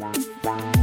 Bye.